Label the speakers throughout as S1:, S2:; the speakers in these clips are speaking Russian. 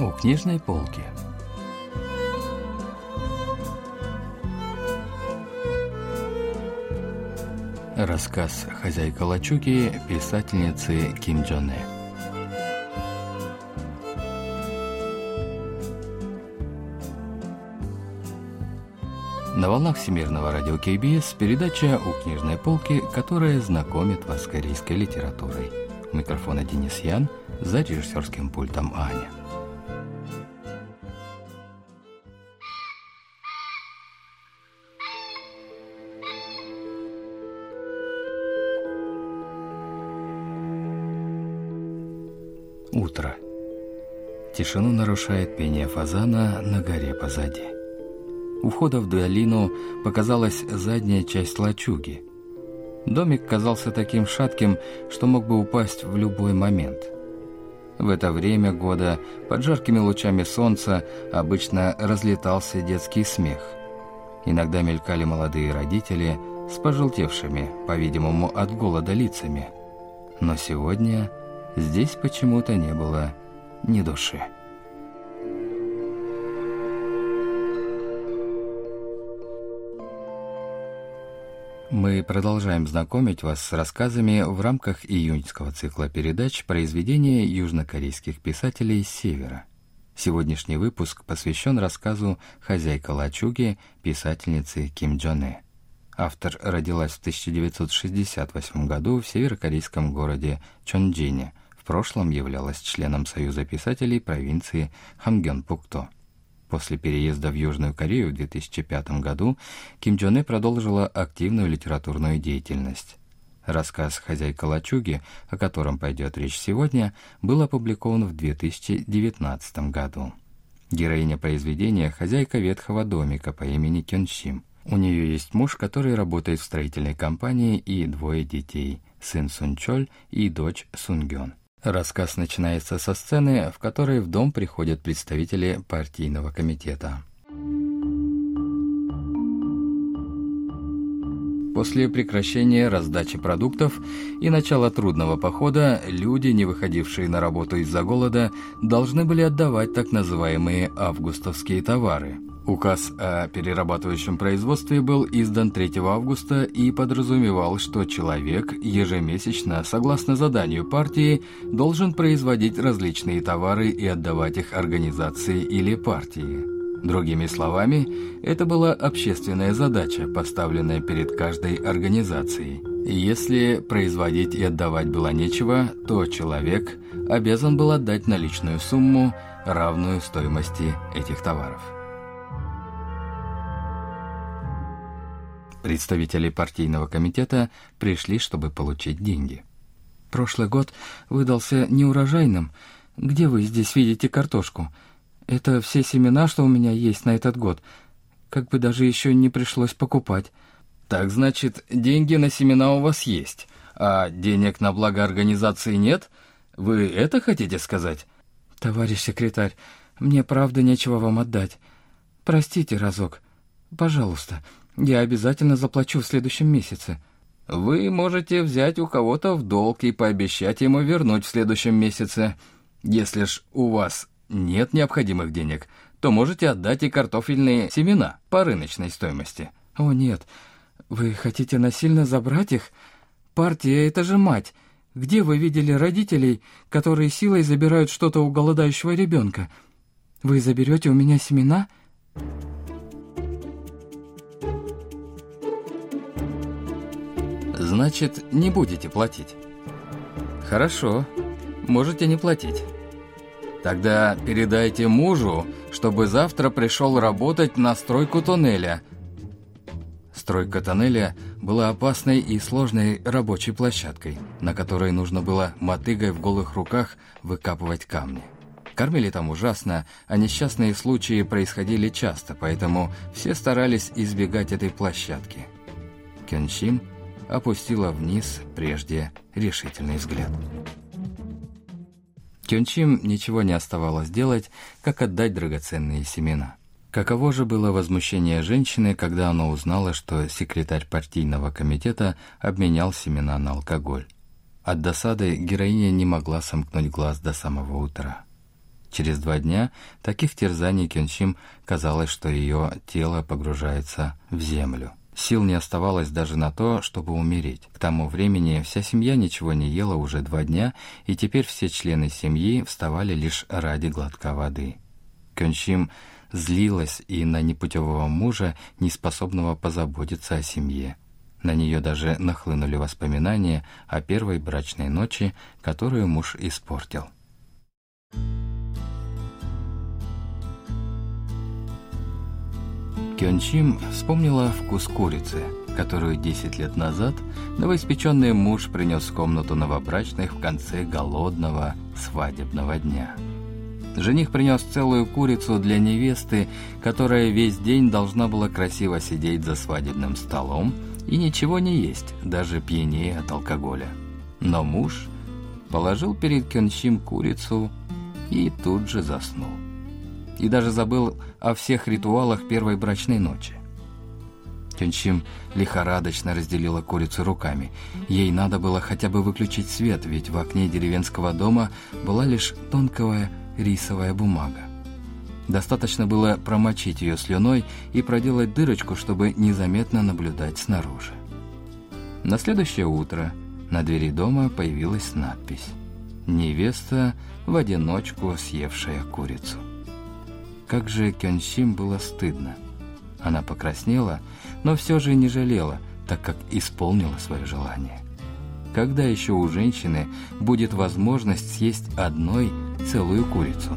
S1: У книжной полки. Рассказ «Хозяйка лачуги» писательницы Ким Джоне. На волнах Всемирного радио КБС передача «У книжной полки», которая знакомит вас с корейской литературой. У микрофона Денис Ян, за режиссерским пультом Аня. Утро. Тишину нарушает пение фазана на горе позади. У входа в долину показалась задняя часть лачуги. Домик казался таким шатким, что мог бы упасть в любой момент. В это время года под жаркими лучами солнца обычно разлетался детский смех. Иногда мелькали молодые родители с пожелтевшими, по-видимому, от голода лицами. Но сегодня здесь почему-то не было ни души. Мы продолжаем знакомить вас с рассказами в рамках июньского цикла передач произведения южнокорейских писателей Севера. Сегодняшний выпуск посвящен рассказу «Хозяйка лачуги» писательницы Ким Джоне. Автор родилась в 1968 году в северокорейском городе Чонджине – в прошлом являлась членом Союза писателей провинции Хамгёнпукто. После переезда в Южную Корею в 2005 году Ким Джон Э продолжила активную литературную деятельность. Рассказ «Хозяйка лачуги», о котором пойдет речь сегодня, был опубликован в 2019 году. Героиня произведения – хозяйка ветхого домика по имени Кёншим. У нее есть муж, который работает в строительной компании, и двое детей – сын Сунчоль и дочь Сунгён. Рассказ начинается со сцены, в которой в дом приходят представители партийного комитета. После прекращения раздачи продуктов и начала трудного похода люди, не выходившие на работу из-за голода, должны были отдавать так называемые августовские товары – Указ о перерабатывающем производстве был издан 3 августа и подразумевал, что человек ежемесячно, согласно заданию партии, должен производить различные товары и отдавать их организации или партии. Другими словами, это была общественная задача, поставленная перед каждой организацией. Если производить и отдавать было нечего, то человек обязан был отдать наличную сумму, равную стоимости этих товаров. Представители партийного комитета пришли, чтобы получить деньги. Прошлый год выдался неурожайным. Где вы здесь видите картошку? Это все семена, что у меня есть на этот год. Как бы даже еще не пришлось покупать. Так значит, деньги на семена у вас есть, а денег на благо организации нет? Вы это хотите сказать? Товарищ секретарь, мне правда нечего вам отдать. Простите разок. Пожалуйста. Я обязательно заплачу в следующем месяце. Вы можете взять у кого-то в долг и пообещать ему вернуть в следующем месяце. Если ж у вас нет необходимых денег, то можете отдать и картофельные семена по рыночной стоимости. О нет, вы хотите насильно забрать их? Партия — это же мать. Где вы видели родителей, которые силой забирают что-то у голодающего ребенка? Вы заберете у меня семена?» Значит, не будете платить. Хорошо, можете не платить. Тогда передайте мужу, чтобы завтра пришел работать на стройку тоннеля. Стройка тоннеля была опасной и сложной рабочей площадкой, на которой нужно было мотыгой в голых руках выкапывать камни. Кормили там ужасно, а несчастные случаи происходили часто, поэтому все старались избегать этой площадки. Кеншим опустила вниз прежде решительный взгляд. Кюнчим ничего не оставалось делать, как отдать драгоценные семена. Каково же было возмущение женщины, когда она узнала, что секретарь партийного комитета обменял семена на алкоголь. От досады героиня не могла сомкнуть глаз до самого утра. Через два дня таких терзаний Кеншим казалось, что ее тело погружается в землю. Сил не оставалось даже на то, чтобы умереть. К тому времени вся семья ничего не ела уже два дня, и теперь все члены семьи вставали лишь ради глотка воды. Кеншим злилась и на непутевого мужа, не способного позаботиться о семье. На нее даже нахлынули воспоминания о первой брачной ночи, которую муж испортил. Кёнчим вспомнила вкус курицы, которую 10 лет назад новоиспеченный муж принес в комнату новобрачных в конце голодного свадебного дня. Жених принес целую курицу для невесты, которая весь день должна была красиво сидеть за свадебным столом и ничего не есть, даже пьянее от алкоголя. Но муж положил перед Кенщим курицу и тут же заснул. И даже забыл о всех ритуалах первой брачной ночи. Кенчим лихорадочно разделила курицу руками. Ей надо было хотя бы выключить свет, ведь в окне деревенского дома была лишь тонкая рисовая бумага. Достаточно было промочить ее слюной и проделать дырочку, чтобы незаметно наблюдать снаружи. На следующее утро на двери дома появилась надпись «Невеста, в одиночку съевшая курицу». Как же Кёнсим было стыдно. Она покраснела, но все же не жалела, так как исполнила свое желание. Когда еще у женщины будет возможность съесть одной целую курицу.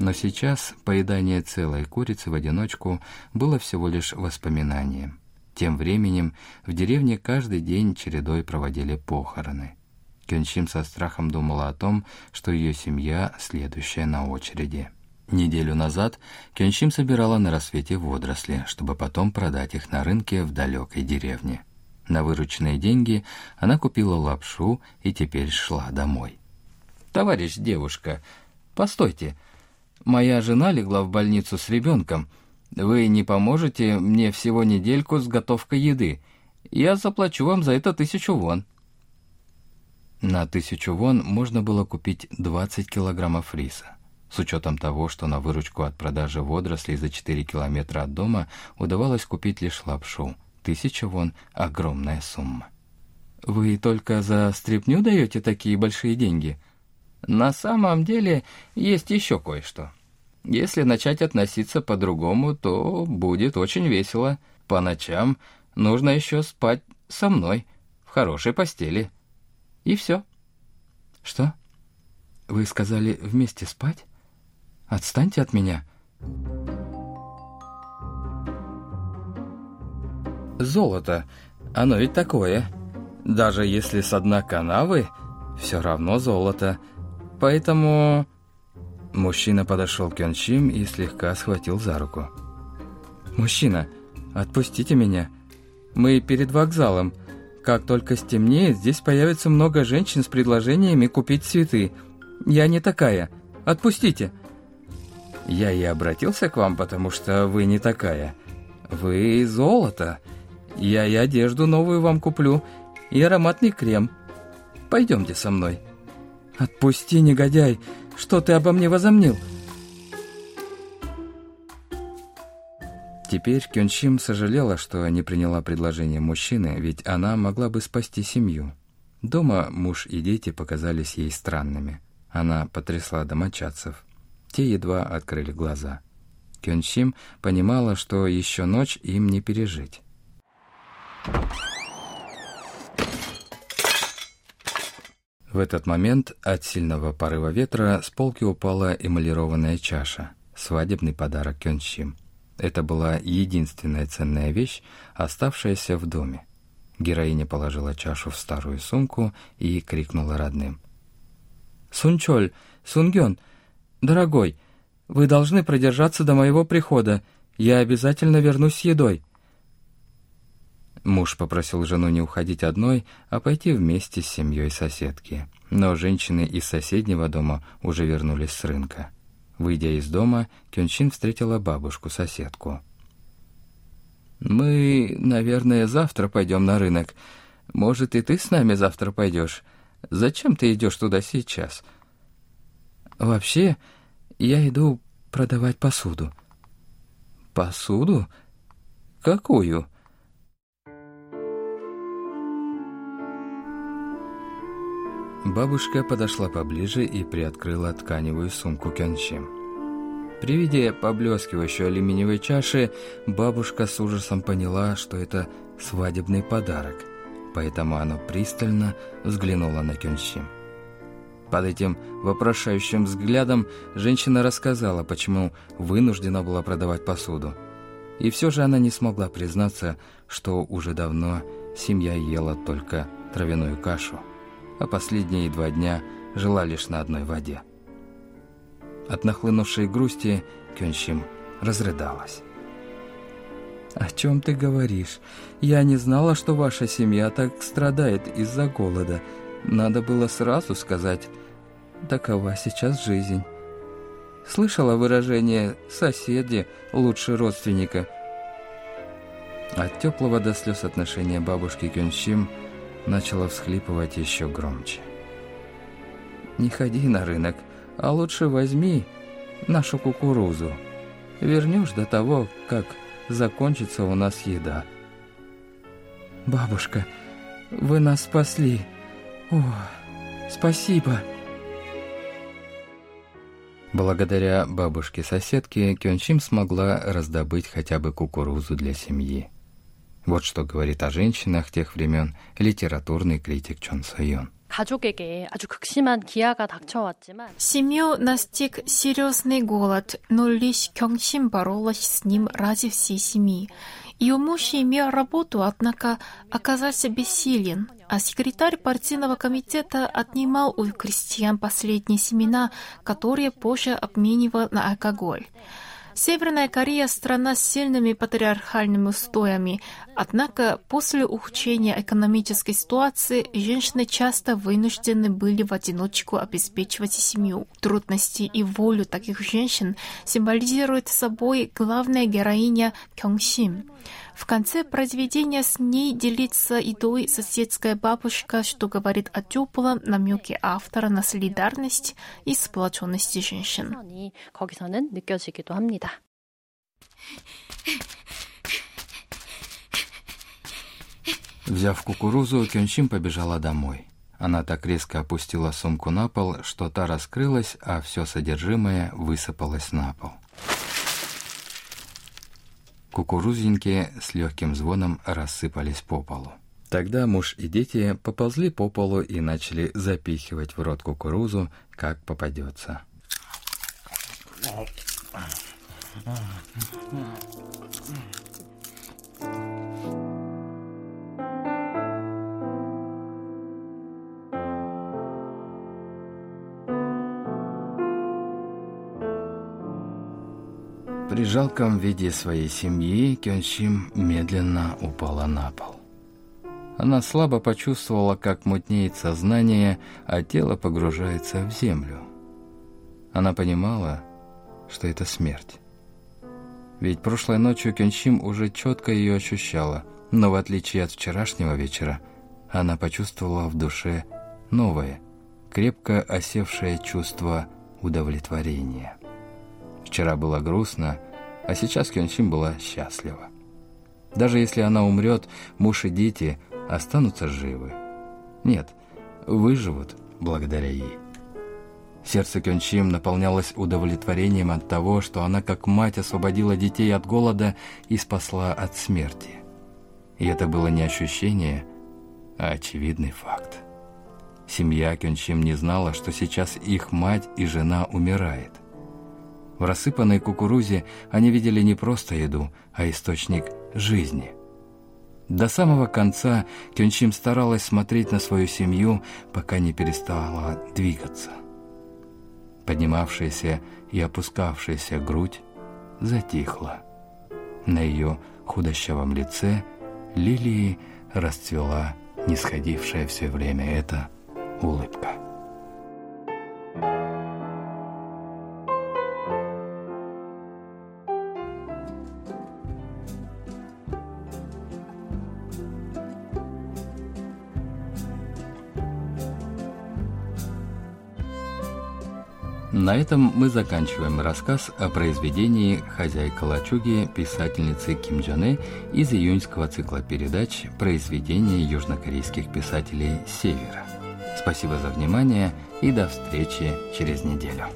S1: Но сейчас поедание целой курицы в одиночку было всего лишь воспоминанием. Тем временем в деревне каждый день чередой проводили похороны. Кенчим со страхом думала о том, что ее семья следующая на очереди. Неделю назад Кенщим собирала на рассвете водоросли, чтобы потом продать их на рынке в далекой деревне. На вырученные деньги она купила лапшу и теперь шла домой. «Товарищ девушка, постойте. Моя жена легла в больницу с ребенком. Вы не поможете мне всего недельку с готовкой еды. Я заплачу вам за это тысячу вон». На тысячу вон можно было купить 20 килограммов риса. С учетом того, что на выручку от продажи водорослей за 4 километра от дома удавалось купить лишь лапшу. Тысяча вон – огромная сумма. «Вы только за стряпню даете такие большие деньги?» «На самом деле есть еще кое-что. Если начать относиться по-другому, то будет очень весело. По ночам нужно еще спать со мной, в хорошей постели. И все». «Что? Вы сказали вместе спать?» Отстаньте от меня. Золото. Оно ведь такое. Даже если с дна канавы, все равно золото. Поэтому... Мужчина подошел к Кёнчим и слегка схватил за руку. «Мужчина, отпустите меня. Мы перед вокзалом. Как только стемнеет, здесь появится много женщин с предложениями купить цветы. Я не такая. Отпустите!» Я и обратился к вам, потому что вы не такая. Вы золото. Я и одежду новую вам куплю, и ароматный крем. Пойдемте со мной. Отпусти, негодяй, что ты обо мне возомнил?» Теперь Кёнчим сожалела, что не приняла предложение мужчины, ведь она могла бы спасти семью. Дома муж и дети показались ей странными. Она потрясла домочадцев. Те едва открыли глаза. Кёнсим понимала, что еще ночь им не пережить. В этот момент от сильного порыва ветра с полки упала эмалированная чаша, свадебный подарок Кёнсим. Это была единственная ценная вещь, оставшаяся в доме. Героиня положила чашу в старую сумку и крикнула родным. «Сунчоль! Сунгён! «Дорогой, вы должны продержаться до моего прихода. Я обязательно вернусь с едой». Муж попросил жену не уходить одной, а пойти вместе с семьей соседки. Но женщины из соседнего дома уже вернулись с рынка. Выйдя из дома, Кёнчин встретила бабушку-соседку. «Мы, наверное, завтра пойдем на рынок. Может, и ты с нами завтра пойдешь? Зачем ты идешь туда сейчас?» «Вообще, я иду продавать посуду». «Посуду? Какую?» Бабушка подошла поближе и приоткрыла тканевую сумку Кенчи. При виде поблескивающей алюминиевой чаши бабушка с ужасом поняла, что это свадебный подарок, поэтому она пристально взглянула на Кенчи. Под этим вопрошающим взглядом женщина рассказала, почему вынуждена была продавать посуду. И все же она не смогла признаться, что уже давно семья ела только травяную кашу а последние два дня жила лишь на одной воде. От нахлынувшей грусти Кёнщим разрыдалась. «О чем ты говоришь? Я не знала, что ваша семья так страдает из-за голода. Надо было сразу сказать, такова сейчас жизнь». Слышала выражение «соседи лучше родственника». От теплого до слез отношения бабушки Кёнщим – начала всхлипывать еще громче. «Не ходи на рынок, а лучше возьми нашу кукурузу. Вернешь до того, как закончится у нас еда». «Бабушка, вы нас спасли. О, спасибо!» Благодаря бабушке-соседке Кёнчим смогла раздобыть хотя бы кукурузу для семьи. Вот что говорит о женщинах тех времен литературный критик Чон Сайон.
S2: Семью настиг серьезный голод, но лишь Кёнгсим боролась с ним ради всей семьи. Ее муж имел работу, однако оказался бессилен, а секретарь партийного комитета отнимал у крестьян последние семена, которые позже обменивал на алкоголь. Северная Корея – страна с сильными патриархальными устоями, однако после ухудшения экономической ситуации женщины часто вынуждены были в одиночку обеспечивать семью. Трудности и волю таких женщин символизирует собой главная героиня Кёнгсим – в конце произведения с ней делится едой соседская бабушка, что говорит о теплом намеке автора на солидарность и сплоченности женщин.
S1: Взяв кукурузу, Кёнчин побежала домой. Она так резко опустила сумку на пол, что та раскрылась, а все содержимое высыпалось на пол. Кукурузинки с легким звоном рассыпались по полу. Тогда муж и дети поползли по полу и начали запихивать в рот кукурузу, как попадется. При жалком виде своей семьи Кёншим медленно упала на пол. Она слабо почувствовала, как мутнеет сознание, а тело погружается в землю. Она понимала, что это смерть. Ведь прошлой ночью Кёншим уже четко ее ощущала, но в отличие от вчерашнего вечера, она почувствовала в душе новое, крепко осевшее чувство удовлетворения. Вчера было грустно, а сейчас Кёнчин была счастлива. Даже если она умрет, муж и дети останутся живы. Нет, выживут благодаря ей. Сердце Кёнчим наполнялось удовлетворением от того, что она как мать освободила детей от голода и спасла от смерти. И это было не ощущение, а очевидный факт. Семья Кёнчим не знала, что сейчас их мать и жена умирает. В рассыпанной кукурузе они видели не просто еду, а источник жизни. До самого конца Кёнчим старалась смотреть на свою семью, пока не перестала двигаться. Поднимавшаяся и опускавшаяся грудь затихла. На ее худощавом лице лилии расцвела не сходившая все время эта улыбка. На этом мы заканчиваем рассказ о произведении «Хозяйка лачуги» писательницы Ким Джоне из июньского цикла передач «Произведения южнокорейских писателей Севера». Спасибо за внимание и до встречи через неделю.